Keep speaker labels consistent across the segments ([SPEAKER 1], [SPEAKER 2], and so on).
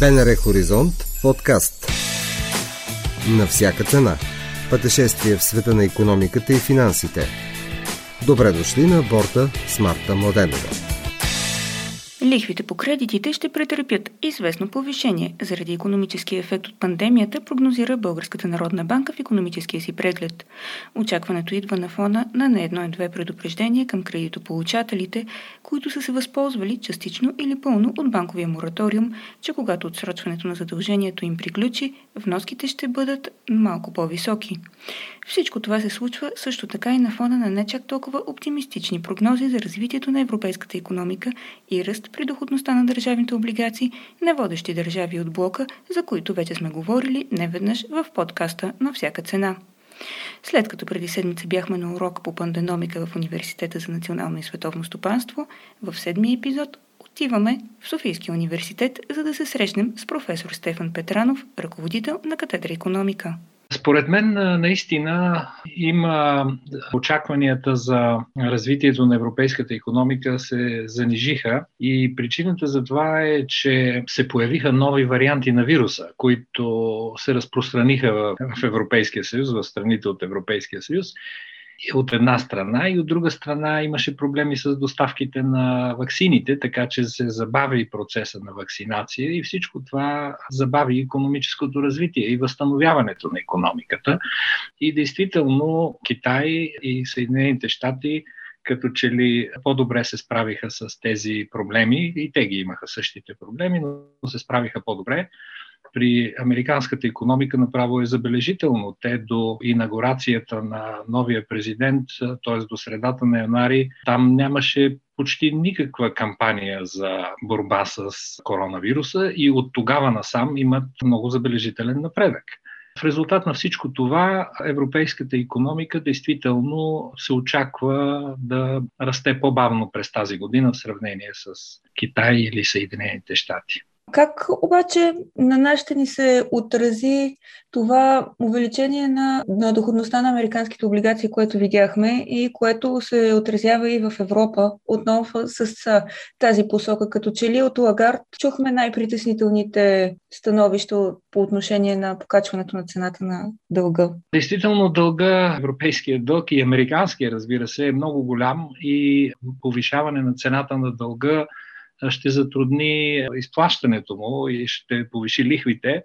[SPEAKER 1] БНР Хоризонт подкаст. На всяка цена. Пътешествие в света на економиката и финансите. Добре дошли на борта с Марта Младенова
[SPEAKER 2] Лихвите по кредитите ще претърпят известно повишение заради економическия ефект от пандемията, прогнозира Българската народна банка в економическия си преглед. Очакването идва на фона на не едно и две предупреждения към кредитополучателите, които са се възползвали частично или пълно от банковия мораториум, че когато отсрочването на задължението им приключи, вноските ще бъдат малко по-високи. Всичко това се случва също така и на фона на не чак толкова оптимистични прогнози за развитието на европейската економика и ръст при доходността на държавните облигации на водещи държави от блока, за които вече сме говорили неведнъж в подкаста на всяка цена. След като преди седмица бяхме на урок по панденомика в Университета за национално и световно стопанство, в седмия епизод отиваме в Софийския университет, за да се срещнем с професор Стефан Петранов, ръководител на катедра економика.
[SPEAKER 3] Според мен наистина има очакванията за развитието на европейската економика се занижиха и причината за това е, че се появиха нови варианти на вируса, които се разпространиха в Европейския съюз, в страните от Европейския съюз от една страна и от друга страна имаше проблеми с доставките на ваксините, така че се забави процеса на вакцинация и всичко това забави економическото развитие и възстановяването на економиката. И действително Китай и Съединените щати като че ли по-добре се справиха с тези проблеми и те ги имаха същите проблеми, но се справиха по-добре при американската економика направо е забележително. Те до инаугурацията на новия президент, т.е. до средата на януари, там нямаше почти никаква кампания за борба с коронавируса и от тогава насам имат много забележителен напредък. В резултат на всичко това, европейската економика действително се очаква да расте по-бавно през тази година в сравнение с Китай или Съединените щати.
[SPEAKER 2] Как обаче на нас ще ни се отрази това увеличение на, на доходността на американските облигации, което видяхме и което се отразява и в Европа отново с тази посока. Като че ли от Лагард чухме най-притеснителните становища по отношение на покачването на цената на дълга.
[SPEAKER 3] Действително дълга, европейския дълг и американския, разбира се, е много голям и повишаване на цената на дълга ще затрудни изплащането му и ще повиши лихвите,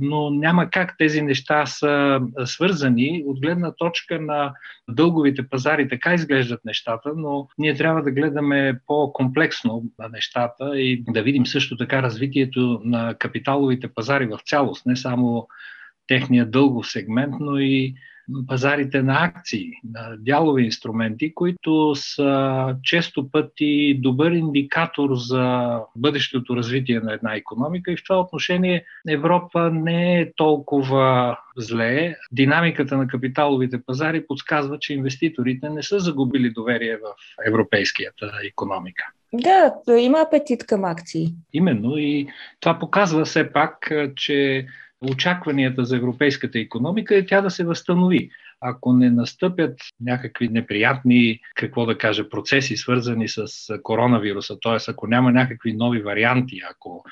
[SPEAKER 3] но няма как тези неща са свързани от гледна точка на дълговите пазари. Така изглеждат нещата, но ние трябва да гледаме по-комплексно на нещата и да видим също така развитието на капиталовите пазари в цялост, не само техния дългов сегмент, но и пазарите на акции, на дялови инструменти, които са често пъти добър индикатор за бъдещото развитие на една економика и в това отношение Европа не е толкова зле. Динамиката на капиталовите пазари подсказва, че инвеститорите не са загубили доверие в европейската економика.
[SPEAKER 2] Да, има апетит към акции.
[SPEAKER 3] Именно и това показва все пак, че очакванията за европейската економика е тя да се възстанови. Ако не настъпят някакви неприятни, какво да кажа, процеси, свързани с коронавируса, т.е. ако няма някакви нови варианти, ако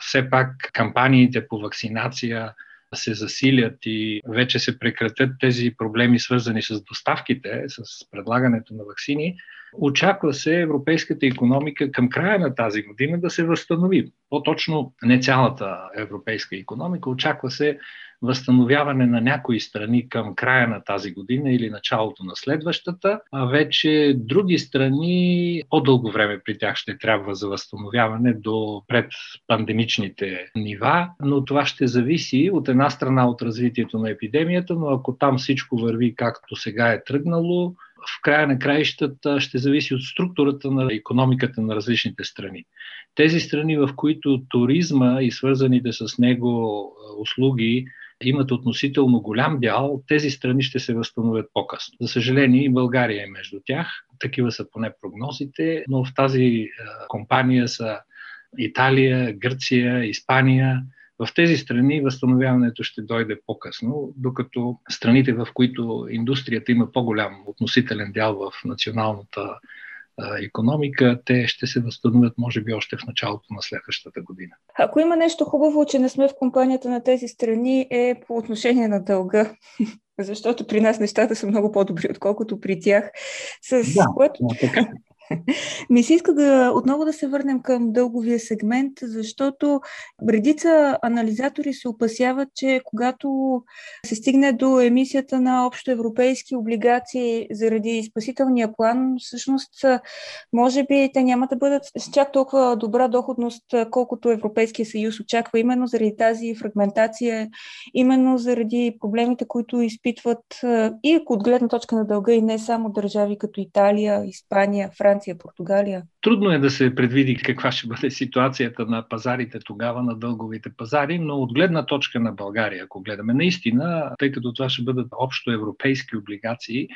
[SPEAKER 3] все пак кампаниите по вакцинация се засилят и вече се прекратят тези проблеми, свързани с доставките, с предлагането на вакцини, очаква се европейската економика към края на тази година да се възстанови. По-точно не цялата европейска економика, очаква се възстановяване на някои страни към края на тази година или началото на следващата, а вече други страни по-дълго време при тях ще трябва за възстановяване до предпандемичните нива, но това ще зависи от една страна от развитието на епидемията, но ако там всичко върви както сега е тръгнало, в края на краищата ще зависи от структурата на економиката на различните страни. Тези страни, в които туризма и свързаните с него услуги имат относително голям дял, тези страни ще се възстановят по-късно. За съжаление и България е между тях. Такива са поне прогнозите, но в тази компания са Италия, Гърция, Испания. В тези страни възстановяването ще дойде по-късно, докато страните, в които индустрията има по-голям относителен дял в националната економика, те ще се възстановят, може би, още в началото на следващата година.
[SPEAKER 2] Ако има нещо хубаво, че не сме в компанията на тези страни, е по отношение на дълга. Защото при нас нещата са много по-добри, отколкото при тях. С
[SPEAKER 3] да, което... да, така.
[SPEAKER 2] Ми се иска да, отново да се върнем към дълговия сегмент, защото редица анализатори се опасяват, че когато се стигне до емисията на общо европейски облигации заради спасителния план, всъщност може би те няма да бъдат с чак толкова добра доходност, колкото Европейския съюз очаква, именно заради тази фрагментация, именно заради проблемите, които изпитват и от гледна точка на дълга и не само държави като Италия, Испания, Франция, Франция, Португалия?
[SPEAKER 3] Трудно е да се предвиди каква ще бъде ситуацията на пазарите тогава, на дълговите пазари, но от гледна точка на България, ако гледаме наистина, тъй като това ще бъдат общо европейски облигации,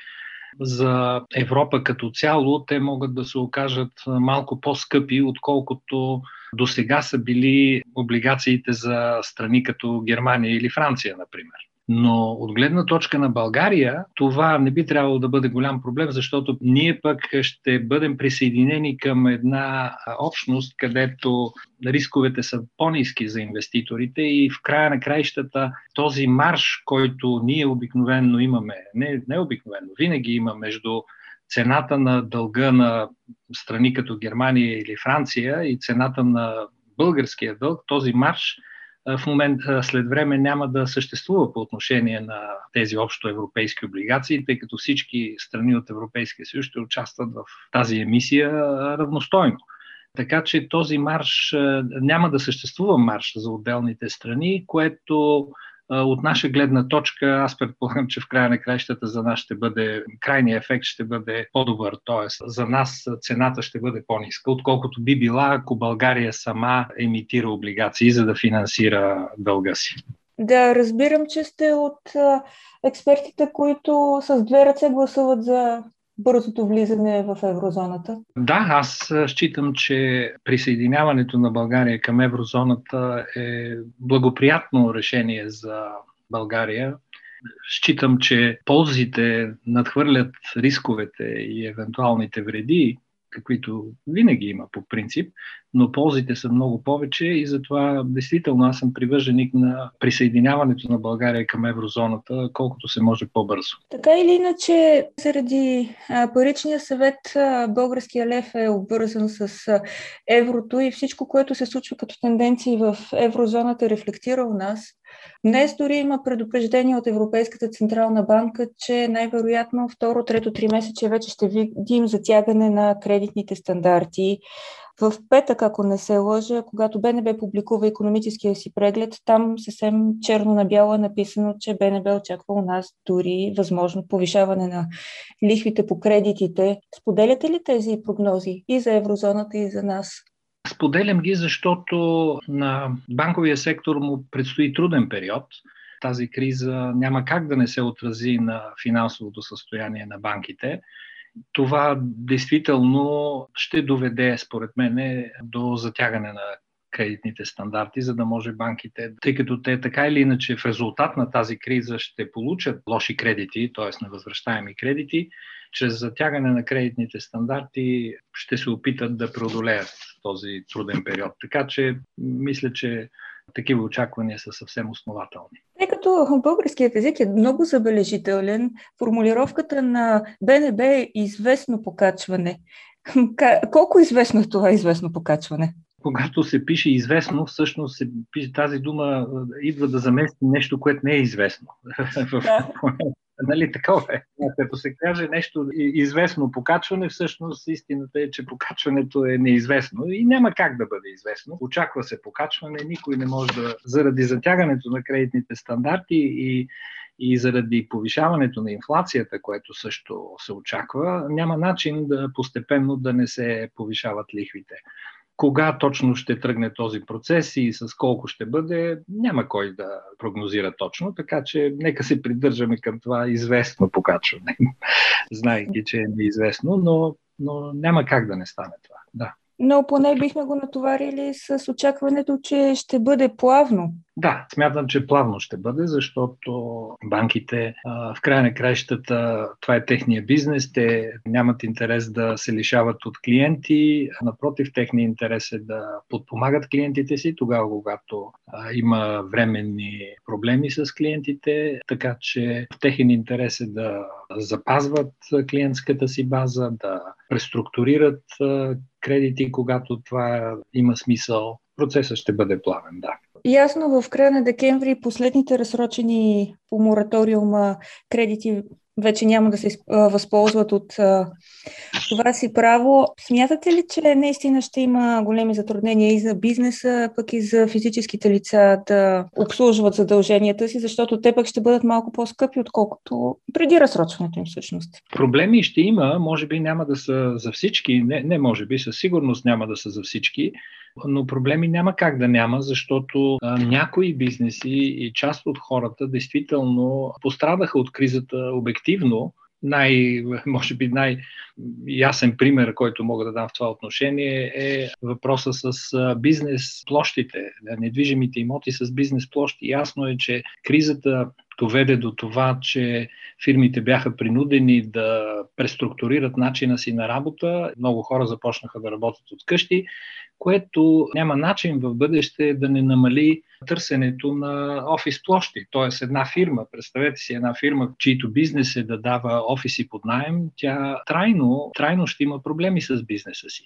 [SPEAKER 3] за Европа като цяло те могат да се окажат малко по-скъпи, отколкото до сега са били облигациите за страни като Германия или Франция, например. Но от гледна точка на България, това не би трябвало да бъде голям проблем, защото ние пък ще бъдем присъединени към една общност, където рисковете са по-низки за инвеститорите и в края на краищата този марш, който ние обикновенно имаме, не, не обикновено, винаги има между цената на дълга на страни като Германия или Франция и цената на българския дълг, този марш в момент след време няма да съществува по отношение на тези общо европейски облигации, тъй като всички страни от Европейския съюз ще участват в тази емисия равностойно. Така че този марш няма да съществува марш за отделните страни, което от наша гледна точка, аз предполагам, че в края на краищата за нас ще бъде, крайният ефект ще бъде по-добър, т.е. за нас цената ще бъде по-ниска, отколкото би била, ако България сама емитира облигации, за да финансира дълга си.
[SPEAKER 2] Да, разбирам, че сте от експертите, които с две ръце гласуват за бързото влизане в еврозоната?
[SPEAKER 3] Да, аз считам, че присъединяването на България към еврозоната е благоприятно решение за България. Считам, че ползите надхвърлят рисковете и евентуалните вреди, каквито винаги има по принцип, но ползите са много повече и затова действително аз съм привърженик на присъединяването на България към еврозоната, колкото се може по-бързо.
[SPEAKER 2] Така или иначе, заради паричния съвет, българския лев е обвързан с еврото и всичко, което се случва като тенденции в еврозоната, рефлектира у нас. Днес дори има предупреждение от Европейската централна банка, че най-вероятно второ, трето, три месече вече ще видим затягане на кредитните стандарти. В петък, ако не се лъжа, когато БНБ публикува економическия си преглед, там съвсем черно на бяло е написано, че БНБ очаква у нас дори възможно повишаване на лихвите по кредитите. Споделяте ли тези прогнози и за еврозоната, и за нас?
[SPEAKER 3] Споделям ги, защото на банковия сектор му предстои труден период. Тази криза няма как да не се отрази на финансовото състояние на банките. Това действително ще доведе, според мен, до затягане на кредитните стандарти, за да може банките, тъй като те така или иначе в резултат на тази криза ще получат лоши кредити, т.е. невъзвръщаеми кредити, чрез затягане на кредитните стандарти ще се опитат да преодолеят този труден период. Така че мисля, че такива очаквания са съвсем основателни.
[SPEAKER 2] Тъй като българският език е много забележителен, формулировката на БНБ е известно покачване. Колко известно е това известно покачване?
[SPEAKER 3] Когато се пише известно, всъщност се пише, тази дума идва да замести нещо, което не е известно. Да. Нали, такова е. Като се каже нещо известно покачване, всъщност истината е, че покачването е неизвестно и няма как да бъде известно. Очаква се покачване, никой не може да, заради затягането на кредитните стандарти и и заради повишаването на инфлацията, което също се очаква, няма начин да постепенно да не се повишават лихвите. Кога точно ще тръгне този процес и с колко ще бъде, няма кой да прогнозира точно, така че нека се придържаме към това известно покачване, знайки, че е неизвестно, но, но няма как да не стане това. Да.
[SPEAKER 2] Но поне бихме го натоварили с очакването, че ще бъде плавно.
[SPEAKER 3] Да, смятам, че плавно ще бъде, защото банките в края на краищата това е техния бизнес, те нямат интерес да се лишават от клиенти, напротив, техния интерес е да подпомагат клиентите си тогава, когато има временни проблеми с клиентите, така че в техен интерес е да запазват клиентската си база, да преструктурират кредити, когато това има смисъл. Процесът ще бъде плавен, да.
[SPEAKER 2] Ясно, в края на декември последните разсрочени по мораториума кредити вече няма да се възползват от това си право. Смятате ли, че наистина ще има големи затруднения и за бизнеса, пък и за физическите лица да обслужват задълженията си, защото те пък ще бъдат малко по-скъпи, отколкото преди разсрочването им всъщност?
[SPEAKER 3] Проблеми ще има, може би няма да са за всички, не, не може би, със сигурност няма да са за всички, но проблеми няма как да няма, защото някои бизнеси и част от хората действително пострадаха от кризата обективно. Най, може би най-ясен пример, който мога да дам в това отношение е въпроса с бизнес площите, недвижимите имоти с бизнес площи. Ясно е, че кризата доведе до това, че фирмите бяха принудени да преструктурират начина си на работа. Много хора започнаха да работят от къщи което няма начин в бъдеще да не намали търсенето на офис площи. Тоест една фирма, представете си една фирма, чийто бизнес е да дава офиси под найем, тя трайно, трайно ще има проблеми с бизнеса си.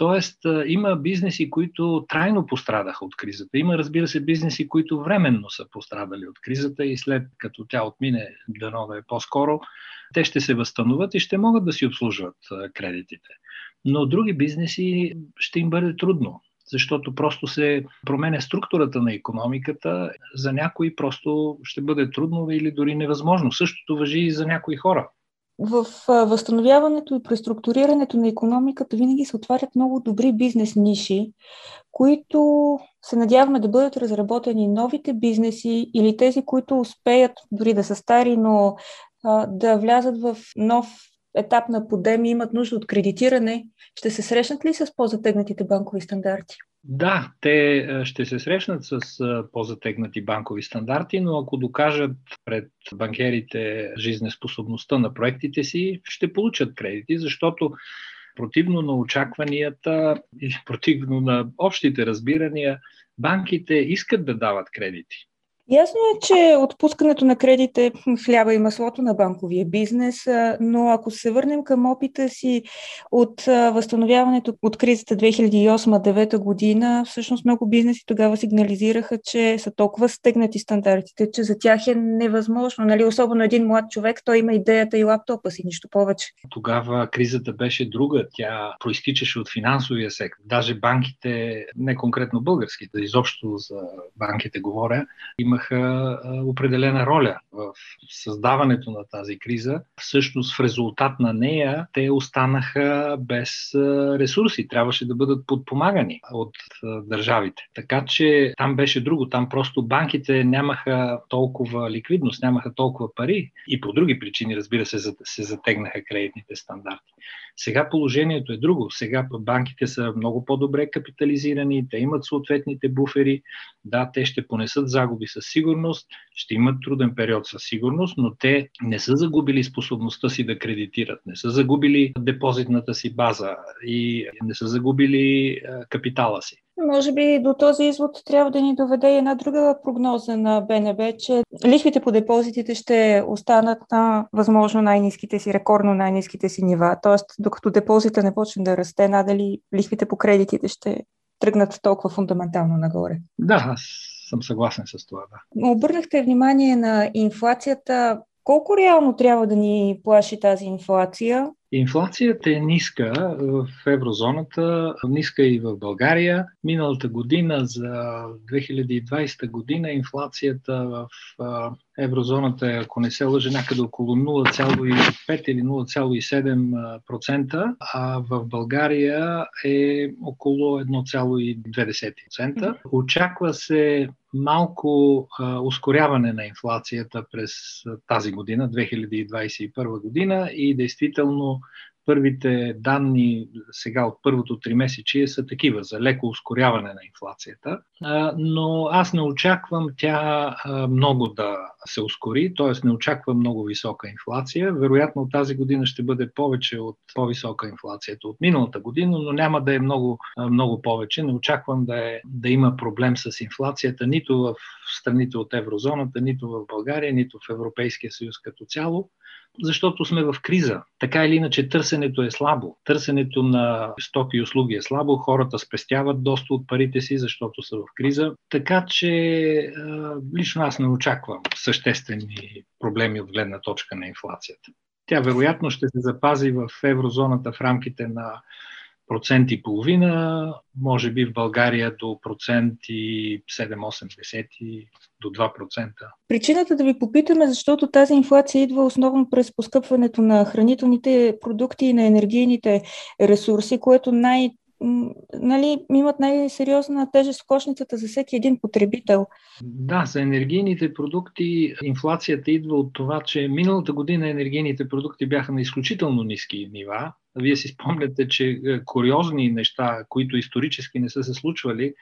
[SPEAKER 3] Тоест, има бизнеси, които трайно пострадаха от кризата. Има, разбира се, бизнеси, които временно са пострадали от кризата и след като тя отмине, дано да е по-скоро, те ще се възстановят и ще могат да си обслужват кредитите но други бизнеси ще им бъде трудно, защото просто се променя структурата на економиката. За някои просто ще бъде трудно или дори невъзможно. Същото въжи и за някои хора.
[SPEAKER 2] В възстановяването и преструктурирането на економиката винаги се отварят много добри бизнес ниши, които се надяваме да бъдат разработени новите бизнеси или тези, които успеят дори да са стари, но да влязат в нов етап на подем имат нужда от кредитиране, ще се срещнат ли с по-затегнатите банкови стандарти?
[SPEAKER 3] Да, те ще се срещнат с по-затегнати банкови стандарти, но ако докажат пред банкерите жизнеспособността на проектите си, ще получат кредити, защото противно на очакванията и противно на общите разбирания, банките искат да дават кредити.
[SPEAKER 2] Ясно е, че отпускането на кредит е хляба и маслото на банковия бизнес, но ако се върнем към опита си от възстановяването от кризата 2008-2009 година, всъщност много бизнеси тогава сигнализираха, че са толкова стегнати стандартите, че за тях е невъзможно. Нали? Особено един млад човек, той има идеята и лаптопа си, нищо повече.
[SPEAKER 3] Тогава кризата беше друга. Тя проистичаше от финансовия сектор. Даже банките, не конкретно българските, изобщо за банките говоря, има имаха определена роля в създаването на тази криза. Всъщност в резултат на нея те останаха без ресурси. Трябваше да бъдат подпомагани от държавите. Така че там беше друго. Там просто банките нямаха толкова ликвидност, нямаха толкова пари и по други причини, разбира се, се затегнаха кредитните стандарти. Сега положението е друго. Сега банките са много по-добре капитализирани, те имат съответните буфери. Да, те ще понесат загуби със сигурност, ще имат труден период със сигурност, но те не са загубили способността си да кредитират, не са загубили депозитната си база и не са загубили капитала си.
[SPEAKER 2] Може би до този извод трябва да ни доведе една друга прогноза на БНБ, че лихвите по депозитите ще останат на възможно най-низките си, рекордно най-низките си нива. Тоест, докато депозита не почне да расте, надали лихвите по кредитите ще тръгнат толкова фундаментално нагоре.
[SPEAKER 3] Да, аз съм съгласен с това. Да.
[SPEAKER 2] Обърнахте внимание на инфлацията. Колко реално трябва да ни плаши тази инфлация?
[SPEAKER 3] Инфлацията е ниска в еврозоната, ниска и в България. Миналата година, за 2020 година, инфлацията в еврозоната е, ако не се лъжа, някъде около 0,5 или 0,7%, а в България е около 1,2%. Очаква се малко а, ускоряване на инфлацията през тази година, 2021 година и действително Първите данни сега от първото три месечие са такива за леко ускоряване на инфлацията, но аз не очаквам тя много да се ускори, т.е. не очаквам много висока инфлация. Вероятно тази година ще бъде повече от по-висока инфлацията от миналата година, но няма да е много, много повече. Не очаквам да, е, да има проблем с инфлацията нито в страните от еврозоната, нито в България, нито в Европейския съюз като цяло защото сме в криза. Така или иначе търсенето е слабо. Търсенето на стоки и услуги е слабо, хората спестяват доста от парите си, защото са в криза. Така че лично аз не очаквам съществени проблеми от гледна точка на инфлацията. Тя вероятно ще се запази в еврозоната в рамките на процент и половина, може би в България до процент и 7-8 до 2%.
[SPEAKER 2] Причината да ви попитаме, защото тази инфлация идва основно през поскъпването на хранителните продукти и на енергийните ресурси, което най- нали, имат най-сериозна тежест в кошницата за всеки един потребител.
[SPEAKER 3] Да, за енергийните продукти инфлацията идва от това, че миналата година енергийните продукти бяха на изключително ниски нива. Вие си спомняте, че е, куриозни неща, които исторически не са се случвали,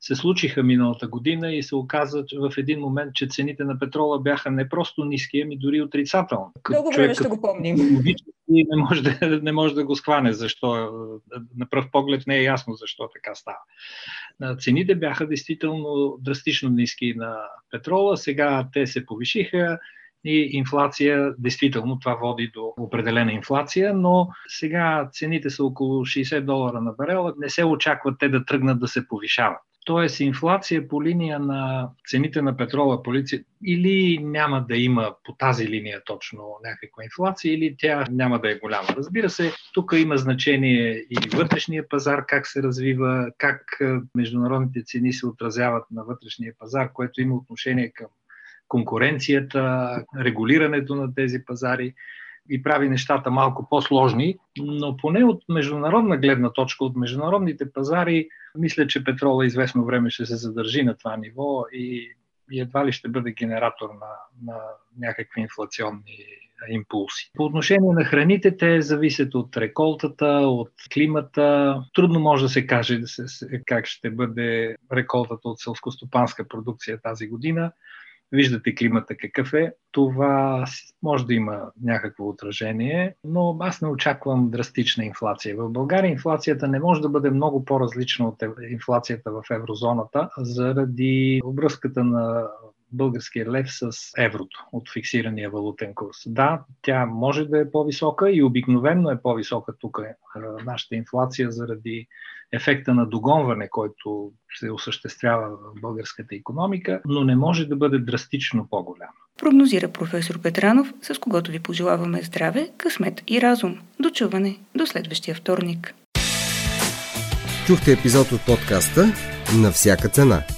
[SPEAKER 3] се случиха миналата година и се оказа в един момент, че цените на петрола бяха не просто ниски, ами дори отрицателни.
[SPEAKER 2] Много време ще го помним.
[SPEAKER 3] Не може, да, не може да го схване защо. На пръв поглед не е ясно защо така става. Цените бяха действително драстично ниски на петрола, сега те се повишиха и инфлация, действително това води до определена инфлация, но сега цените са около 60 долара на барел, не се очаква те да тръгнат да се повишават. Тоест инфлация по линия на цените на петрола полиция, или няма да има по тази линия точно някаква инфлация, или тя няма да е голяма. Разбира се, тук има значение и вътрешния пазар, как се развива, как международните цени се отразяват на вътрешния пазар, което има отношение към конкуренцията, регулирането на тези пазари и прави нещата малко по-сложни, но поне от международна гледна точка, от международните пазари, мисля, че петрола известно време ще се задържи на това ниво и, едва ли ще бъде генератор на, на някакви инфлационни импулси. По отношение на храните, те зависят от реколтата, от климата. Трудно може да се каже как ще бъде реколтата от селскостопанска продукция тази година. Виждате климата какъв е. Това може да има някакво отражение, но аз не очаквам драстична инфлация. В България инфлацията не може да бъде много по-различна от инфлацията в еврозоната заради обръзката на българския лев с еврото от фиксирания валутен курс. Да, тя може да е по-висока и обикновенно е по-висока тук е, нашата инфлация заради ефекта на догонване, който се осъществява в българската економика, но не може да бъде драстично по-голяма.
[SPEAKER 2] Прогнозира професор Петранов, с когото ви пожелаваме здраве, късмет и разум. Дочуване до следващия вторник.
[SPEAKER 1] Чухте епизод от подкаста На всяка цена.